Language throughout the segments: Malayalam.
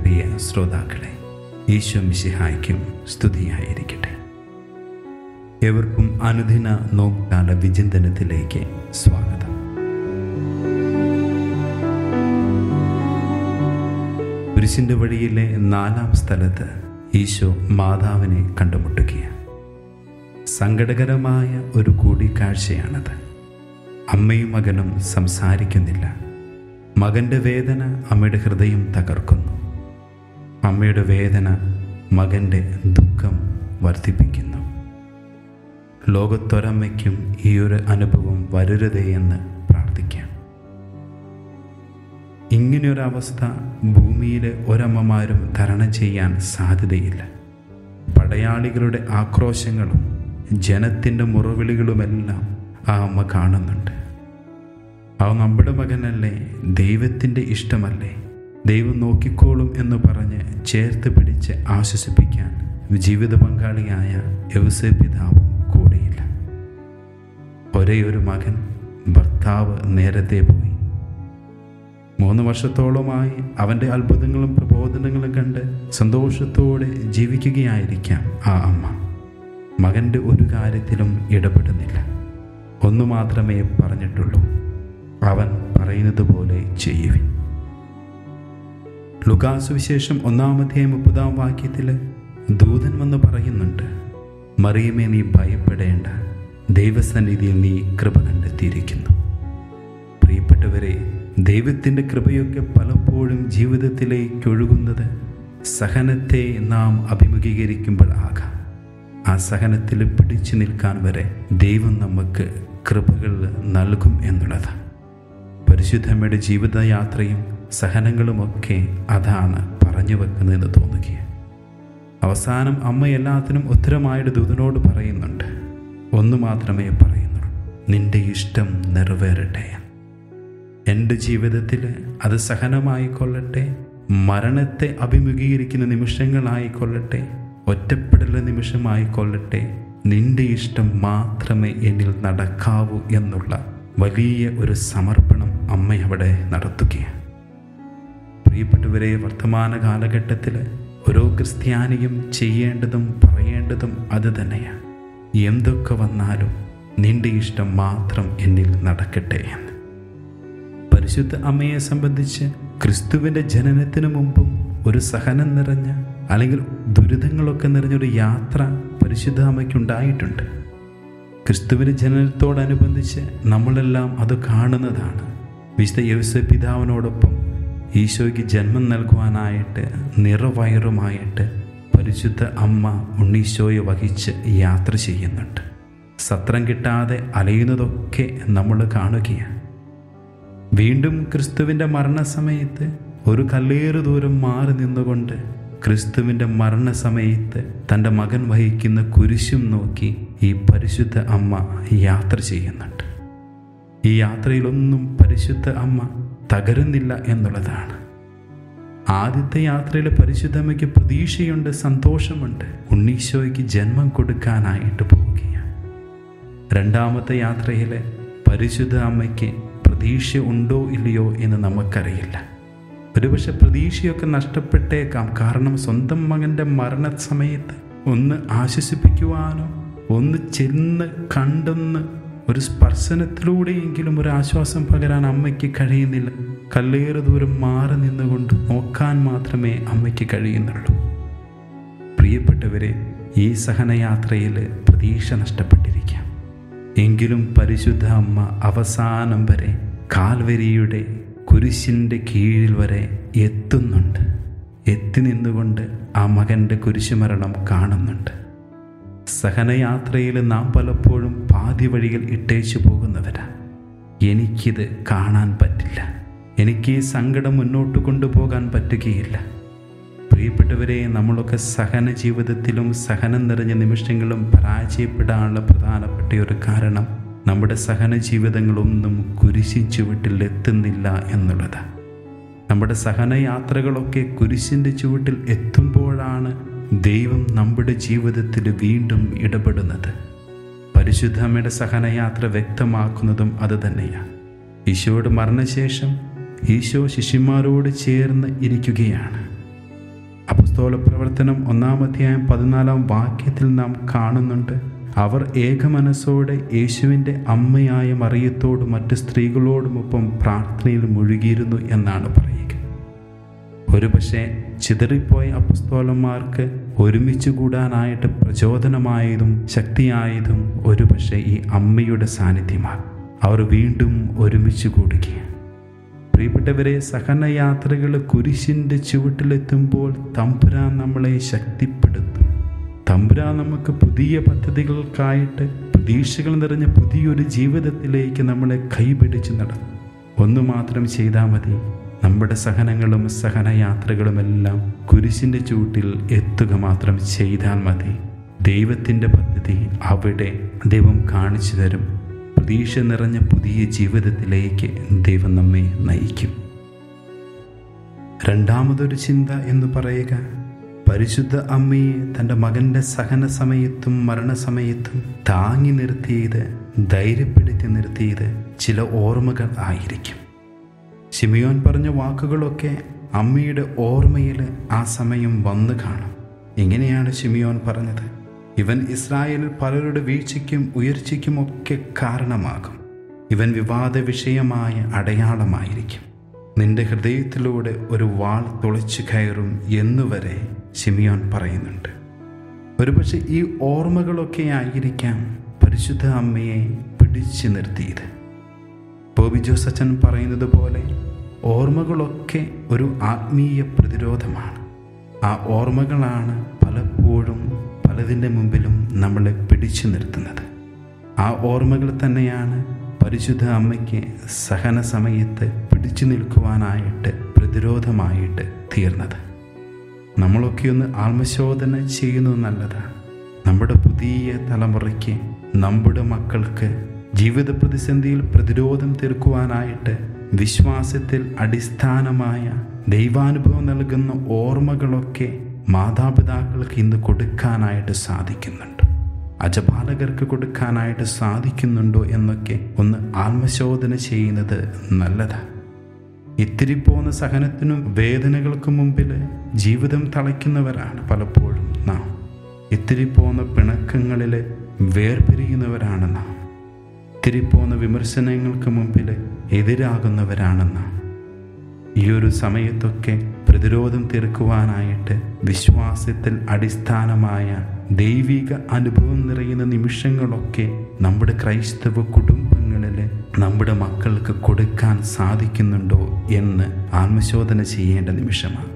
പ്രിയ ശ്രോതാക്കളെ ഈശോ മിശിഹായ്ക്കും സ്തുതിയായിരിക്കട്ടെ. ഏവർക്കും അനുദിന നോക്കാല വിചിന്തനത്തിലേക്ക് സ്വാഗതം. കുരിശിന്റെ വഴിയിലെ നാലാം സ്ഥലത്ത് ഈശോ മാതാവിനെ കണ്ടുമുട്ടുകയാണ്. സങ്കടകരമായ ഒരു കൂടിക്കാഴ്ചയാണത്. അമ്മയും മകനും സംസാരിക്കുന്നില്ല. മകന്റെ വേദന അമ്മയുടെ ഹൃദയം തകർക്കുന്നു. അമ്മയുടെ വേദന മകന്റെ ദുഃഖം വർദ്ധിപ്പിക്കുന്നു. ലോകത്തൊരമ്മയ്ക്കും ഈ ഒരു അനുഭവം വരരുതേ എന്ന് പ്രാർത്ഥിക്കാം. ഇങ്ങനെയൊരവസ്ഥ ഭൂമിയിലെ ഒരമ്മമാരും തരണം ചെയ്യാൻ സാധ്യതയില്ല. പടയാളികളുടെ ആക്രോശങ്ങളും ജനത്തിന്റെ മുറവിളികളുമെല്ലാം ആ അമ്മ കാണുന്നുണ്ട്. അവ നമ്മുടെ മകനല്ലേ ദൈവത്തിന്റെ ഇഷ്ടമല്ലേ? ദൈവം നോക്കിക്കോളും എന്ന് പറഞ്ഞ് ചേർത്ത് പിടിച്ച് ആശ്വസിപ്പിക്കാൻ ജീവിത പങ്കാളിയായ യവസെ പിതാവും കൂടിയില്ല. ഒരേ ഒരു മകൻ ഭർത്താവ് നേരത്തെ പോയി. മൂന്ന് വർഷത്തോളമായി അവന്റെ അത്ഭുതങ്ങളും പ്രബോധനങ്ങളും കണ്ട് സന്തോഷത്തോടെ ജീവിക്കുകയായിരിക്കാം ആ അമ്മ. മകന്റെ ഒരു കാര്യത്തിലും ഇടപെടുന്നില്ല. ഒന്നു മാത്രമേ പറഞ്ഞിട്ടുള്ളൂ. അവൻ പറയുന്നത് പോലെ ചെയ്യുവിൻ. ലുക്കാസു വിശേഷം ഒന്നാമത്തെ മുപ്പതാം വാക്യത്തിൽ ദൂതൻ വന്ന് പറയുന്നുണ്ട് മറിയമേ നീ ഭയപ്പെടേണ്ട. ദൈവസന്നിധിയിൽ നീ കൃപ കണ്ടെത്തിയിരിക്കുന്നു. പ്രിയപ്പെട്ടവരെ ദൈവത്തിന്റെ കൃപയൊക്കെ പലപ്പോഴും ജീവിതത്തിലേക്ക് ഒഴുകുന്നത് സഹനത്തെ നാം അഭിമുഖീകരിക്കുമ്പോഴാകാം ആ സഹനത്തിൽ പിടിച്ചു നിൽക്കാൻ വരെ ദൈവം നമുക്ക് കൃപകൾ നൽകും എന്നുള്ളതാണ്. പരിശുദ്ധമ്മയുടെ ജീവിതയാത്രയും സഹനങ്ങളുമൊക്കെ അതാണ് പറഞ്ഞു വെക്കുന്നതെന്ന് തോന്നുക അവസാനം അമ്മ എല്ലാത്തിനും ഉത്തരമായിട്ട് ദൂതനോട് പറയുന്നുണ്ട്. ഒന്നു മാത്രമേ പറയുന്നുള്ളൂ. നിന്റെ ഇഷ്ടം നിറവേറട്ടെ. എന്റെ ജീവിതത്തിൽ അത് സഹനമായിക്കൊള്ളട്ടെ. മരണത്തെ അഭിമുഖീകരിക്കുന്ന നിമിഷങ്ങളായിക്കൊള്ളട്ടെ. ഒറ്റപ്പെടൽ നിമിഷമായിക്കൊള്ളട്ടെ. നിന്റെ ഇഷ്ടം മാത്രമേ എന്നിൽ നടക്കാവൂ എന്നുള്ള വലിയ ഒരു സമർപ്പണം അമ്മ അവിടെ നടത്തുകയാണ്. പ്രിയപ്പെട്ടവരെ വർത്തമാന കാലഘട്ടത്തിൽ ഓരോ ക്രിസ്ത്യാനിയും ചെയ്യേണ്ടതും പറയേണ്ടതും അത് തന്നെയാണ്. എന്തൊക്കെ വന്നാലും നിന്റെ ഇഷ്ടം മാത്രം എന്നിൽ നടക്കട്ടെ എന്ന്. പരിശുദ്ധ അമ്മയെ സംബന്ധിച്ച് ക്രിസ്തുവിന്റെ ജനനത്തിനു മുമ്പും ഒരു സഹനം നിറഞ്ഞ അല്ലെങ്കിൽ ദുരിതങ്ങളൊക്കെ നിറഞ്ഞൊരു യാത്ര പരിശുദ്ധ അമ്മയ്ക്കുണ്ടായിട്ടുണ്ട് ക്രിസ്തുവിന്റെ ജനനത്തോടനുബന്ധിച്ച് നമ്മളെല്ലാം അത് കാണുന്നതാണ്. വിശുദ്ധ യേശു പിതാവിനോടൊപ്പം ഈശോയ്ക്ക് ജന്മം നൽകുവാനായിട്ട് നിറവയറുമായിട്ട് പരിശുദ്ധ അമ്മ ഉണ്ണീശോയെ വഹിച്ച് യാത്ര ചെയ്യുന്നുണ്ട്. സത്രം കിട്ടാതെ അലയുന്നതൊക്കെ നമ്മൾ കാണുകയാണ്. വീണ്ടും ക്രിസ്തുവിന്റെ മരണസമയത്ത് ഒരു കല്ലേറ് ദൂരം മാറി നിന്നുകൊണ്ട് ക്രിസ്തുവിന്റെ മരണസമയത്ത് തന്റെ മകൻ വഹിക്കുന്ന കുരിശും നോക്കി ഈ പരിശുദ്ധ അമ്മ യാത്ര ചെയ്യുന്നുണ്ട്. ഈ യാത്രയിലൊന്നും പരിശുദ്ധ അമ്മ തകരുന്നില്ല എന്നുള്ളതാണ്. ആദ്യത്തെ യാത്രയിൽ പരിശുദ്ധമ്മയ്ക്ക് പ്രതീക്ഷയുണ്ട് സന്തോഷമുണ്ട്. ഉണ്ണീശോയ്ക്ക് ജന്മം കൊടുക്കാനായിട്ട് പോവുകയാണ്. രണ്ടാമത്തെ യാത്രയിൽ പരിശുദ്ധ അമ്മയ്ക്ക് പ്രതീക്ഷ ഉണ്ടോ ഇല്ലയോ എന്ന് നമുക്കറിയില്ല. ഒരുപക്ഷെ പ്രതീക്ഷയൊക്കെ നഷ്ടപ്പെട്ടേക്കാം. കാരണം സ്വന്തം മകന്റെ മരണസമയത്ത് ഒന്ന് ആശ്വസിപ്പിക്കുവാനോ ഒന്ന് ചെന്ന് കണ്ടെന്ന് ഒരു സ്പർശനത്തിലൂടെയെങ്കിലും ഒരു ആശ്വാസം പകരാൻ അമ്മയ്ക്ക് കഴിയുന്നില്ല. കല്ലേറ് ദൂരം മാറി നിന്നുകൊണ്ട് നോക്കാൻ മാത്രമേ അമ്മയ്ക്ക് കഴിയുന്നുള്ളൂ. പ്രിയപ്പെട്ടവരെ ഈ സഹനയാത്രയിൽ പ്രതീക്ഷ നഷ്ടപ്പെട്ടിരിക്കാം. എങ്കിലും പരിശുദ്ധ അമ്മ അവസാനം വരെ കാൽവരിയുടെ കുരിശിന്റെ കീഴിൽ വരെ എത്തുന്നുണ്ട്. എത്തി നിന്നുകൊണ്ട് ആ മകന്റെ കുരിശുമരണം കാണുന്നുണ്ട്. സഹനയാത്രയിൽ നാം പലപ്പോഴും പാതി വഴികൾ ഇട്ടേച്ചു പോകുന്നവരാ. എനിക്കിത് കാണാൻ പറ്റില്ല. എനിക്ക് ഈ സങ്കടം മുന്നോട്ട് കൊണ്ടുപോകാൻ പറ്റുകയില്ല. പ്രിയപ്പെട്ടവരെ നമ്മളൊക്കെ സഹന ജീവിതത്തിലും സഹനം നിറഞ്ഞ നിമിഷങ്ങളും പരാജയപ്പെടാനുള്ള പ്രധാനപ്പെട്ട ഒരു കാരണം നമ്മുടെ സഹന ജീവിതങ്ങളൊന്നും കുരിശിൻ ചുവട്ടിൽ എത്തുന്നില്ല എന്നുള്ളതാണ് നമ്മുടെ സഹനയാത്രകളൊക്കെ കുരിശിന്റെ ചുവട്ടിൽ എത്തുമ്പോഴാണ് ദൈവം നമ്മുടെ ജീവിതത്തിൽ വീണ്ടും ഇടപെടുന്നത്. പരിശുദ്ധമ്മയുടെ സഹനയാത്ര വ്യക്തമാക്കുന്നതും അതുതന്നെയാണ് ഈശോയുടെ മരണശേഷം ഈശോ ശിഷ്യന്മാരോട് ചേർന്ന് ഇരിക്കുകയാണ്. അപസ്തോല പ്രവർത്തനം ഒന്നാം അധ്യായം പതിനാലാം വാക്യത്തിൽ നാം കാണുന്നുണ്ട്. അവർ ഏകമനസ്സോടെ യേശുവിന്റെ അമ്മയായ മറിയത്തോടും മറ്റ് സ്ത്രീകളോടുമൊപ്പം പ്രാർത്ഥനയിൽ മുഴുകിയിരുന്നു എന്നാണ് പറയുക. ഒരുപക്ഷെ ചിതറിപ്പോയ അപസ്തോലന്മാർക്ക് ഒരുമിച്ച് കൂടാനായിട്ട് പ്രചോദനമായതും ശക്തിയായതും ഒരുപക്ഷെ ഈ അമ്മയുടെ സാന്നിധ്യമാണ്. അവർ വീണ്ടും ഒരുമിച്ച് കൂടുകയാണ്. പ്രിയപ്പെട്ടവരെ സഹനയാത്രകൾ കുരിശിന്റെ ചുവട്ടിലെത്തുമ്പോൾ തമ്പുരാൻ നമ്മളെ ശക്തിപ്പെടുത്തും. തമ്പുരാൻ നമുക്ക് പുതിയ പദ്ധതികൾക്കായിട്ട് പ്രതീക്ഷകൾ നിറഞ്ഞ പുതിയൊരു ജീവിതത്തിലേക്ക് നമ്മളെ കൈപിടിച്ച് നടത്തും. ഒന്നു മാത്രം ചെയ്താൽ മതി. നമ്മുടെ സഹനങ്ങളും സഹനയാത്രകളുമെല്ലാം കുരിശിന്റെ ചൂട്ടിൽ എത്തുക മാത്രം ചെയ്താൽ മതി. ദൈവത്തിന്റെ പദ്ധതി അവിടെ ദൈവം കാണിച്ചു തരും. പ്രതീക്ഷ നിറഞ്ഞ പുതിയ ജീവിതത്തിലേക്ക് ദൈവം നമ്മെ നയിക്കും. രണ്ടാമതൊരു ചിന്ത എന്ന് പറയുക പരിശുദ്ധ അമ്മയെ തന്റെ മകന്റെ സഹന സമയത്തും മരണസമയത്തും താങ്ങി നിർത്തിയത് ധൈര്യപ്പെടുത്തി നിർത്തിയത് ചില ഓർമ്മകൾ ആയിരിക്കും. ശിമിയോൻ പറഞ്ഞ വാക്കുകളൊക്കെ അമ്മയുടെ ഓർമ്മയിൽ ആ സമയം വന്നു കാണും. ഇങ്ങനെയാണ് ശിമിയോൻ പറഞ്ഞത്. ഇവൻ ഇസ്രായേലിൽ പലരുടെ വീഴ്ചയ്ക്കും ഉയർച്ചയ്ക്കും ഒക്കെ കാരണമാകും. ഇവൻ വിവാദ വിഷയമായ അടയാളമായിരിക്കും. നിന്റെ ഹൃദയത്തിലൂടെ ഒരു വാൾ തുളച്ചു കയറും എന്നുവരെ ശിമിയോൻ പറയുന്നുണ്ട്. ഒരുപക്ഷെ ഈ ഓർമ്മകളൊക്കെ ആയിരിക്കാം പരിശുദ്ധ അമ്മയെ പിടിച്ചു നിർത്തിയത്. ബോബി ജോസ് അച്ഛൻ പറയുന്നത് പോലെ ഓർമ്മകളൊക്കെ ഒരു ആത്മീയ പ്രതിരോധമാണ്. ആ ഓർമ്മകളാണ് പലപ്പോഴും പലതിന്റെ മുമ്പിലും നമ്മളെ പിടിച്ചു നിർത്തുന്നത്. ആ ഓർമ്മകൾ തന്നെയാണ് പരിശുദ്ധ അമ്മയ്ക്ക് സഹന സമയത്ത് പിടിച്ചു നിൽക്കുവാനായിട്ട് പ്രതിരോധമായിട്ട് തീർന്നത്. നമ്മളൊക്കെ ഒന്ന് ആത്മശോധന ചെയ്യുന്നത് നല്ലതാണ്. നമ്മുടെ പുതിയ തലമുറയ്ക്ക് നമ്മുടെ മക്കൾക്ക് ജീവിത പ്രതിസന്ധിയിൽ പ്രതിരോധം തീർക്കുവാനായിട്ട് വിശ്വാസത്തിൽ അടിസ്ഥാനമായ ദൈവാനുഭവം നൽകുന്ന ഓർമ്മകളൊക്കെ മാതാപിതാക്കൾക്ക് ഇന്ന് കൊടുക്കാനായിട്ട് സാധിക്കുന്നുണ്ട്. അജപാലകർക്ക് കൊടുക്കാനായിട്ട് സാധിക്കുന്നുണ്ടോ എന്നൊക്കെ ഒന്ന് ആത്മശോധന ചെയ്യുന്നത് നല്ലതാണ് ഇത്തിരി പോകുന്ന സഹനത്തിനും വേദനകൾക്കും മുമ്പിൽ ജീവിതം തളയ്ക്കുന്നവരാണ് പലപ്പോഴും നാം. ഇത്തിരി പോകുന്ന പിണക്കങ്ങളിൽ വേർപിരിയുന്നവരാണ് നാം. ഇത്തിരി പോന്ന വിമർശനങ്ങൾക്ക് മുമ്പിൽ എതിരാകുന്നവരാണെന്ന്. ഈ ഒരു സമയത്തൊക്കെ പ്രതിരോധം തീർക്കുവാനായിട്ട് വിശ്വാസത്തിൽ അടിസ്ഥാനമായ ദൈവിക അനുഭവം നിറയുന്ന നിമിഷങ്ങളൊക്കെ നമ്മുടെ ക്രൈസ്തവ കുടുംബങ്ങളിൽ നമ്മുടെ മക്കൾക്ക് കൊടുക്കാൻ സാധിക്കുന്നുണ്ടോ എന്ന് ആത്മശോധന ചെയ്യേണ്ട നിമിഷമാണ്.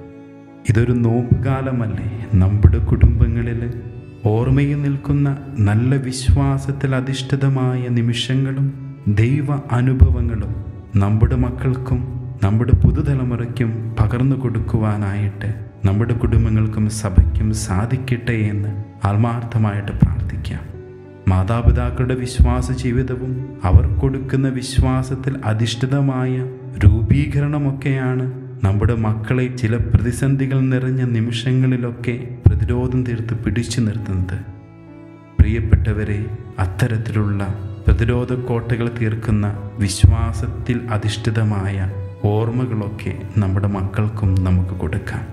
ഇതൊരു നോമ്പുകാലമല്ലേ? നമ്മുടെ കുടുംബങ്ങളിൽ ഓർമ്മയിൽ നിൽക്കുന്ന നല്ല വിശ്വാസത്തിൽ അധിഷ്ഠിതമായ നിമിഷങ്ങളും ദൈവ അനുഭവങ്ങളും നമ്മുടെ മക്കൾക്കും നമ്മുടെ പുതുതലമുറയ്ക്കും പകർന്നു കൊടുക്കുവാനായിട്ട് നമ്മുടെ കുടുംബങ്ങൾക്കും സഭയ്ക്കും സാധിക്കട്ടെ എന്ന് ആത്മാർത്ഥമായിട്ട് പ്രാർത്ഥിക്കാം. മാതാപിതാക്കളുടെ വിശ്വാസ ജീവിതവും അവർ കൊടുക്കുന്ന വിശ്വാസത്തിൽ അധിഷ്ഠിതമായ രൂപീകരണമൊക്കെയാണ് നമ്മുടെ മക്കളെ ചില പ്രതിസന്ധികൾ നിറഞ്ഞ നിമിഷങ്ങളിലൊക്കെ പ്രതിരോധം തീർത്ത് പിടിച്ചു നിർത്തുന്നത്. പ്രിയപ്പെട്ടവരെ അത്തരത്തിലുള്ള പ്രതിരോധ കോട്ടകൾ തീർക്കുന്ന വിശ്വാസത്തിൽ അധിഷ്ഠിതമായ ഓർമ്മകളൊക്കെ നമ്മുടെ മക്കൾക്കും നമുക്ക് കൊടുക്കാം.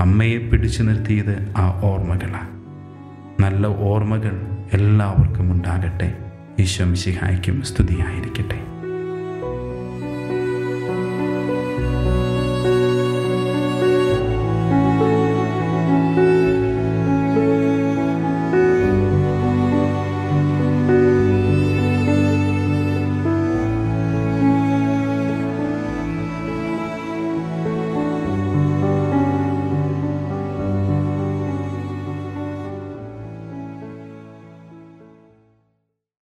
അമ്മയെ പിടിച്ചു നിർത്തിയത് ആ ഓർമ്മകളാണ് നല്ല ഓർമ്മകൾ എല്ലാവർക്കും ഉണ്ടാകട്ടെ. ഈശോ മിശിഹായ്ക്കും സ്തുതിയായിരിക്കട്ടെ.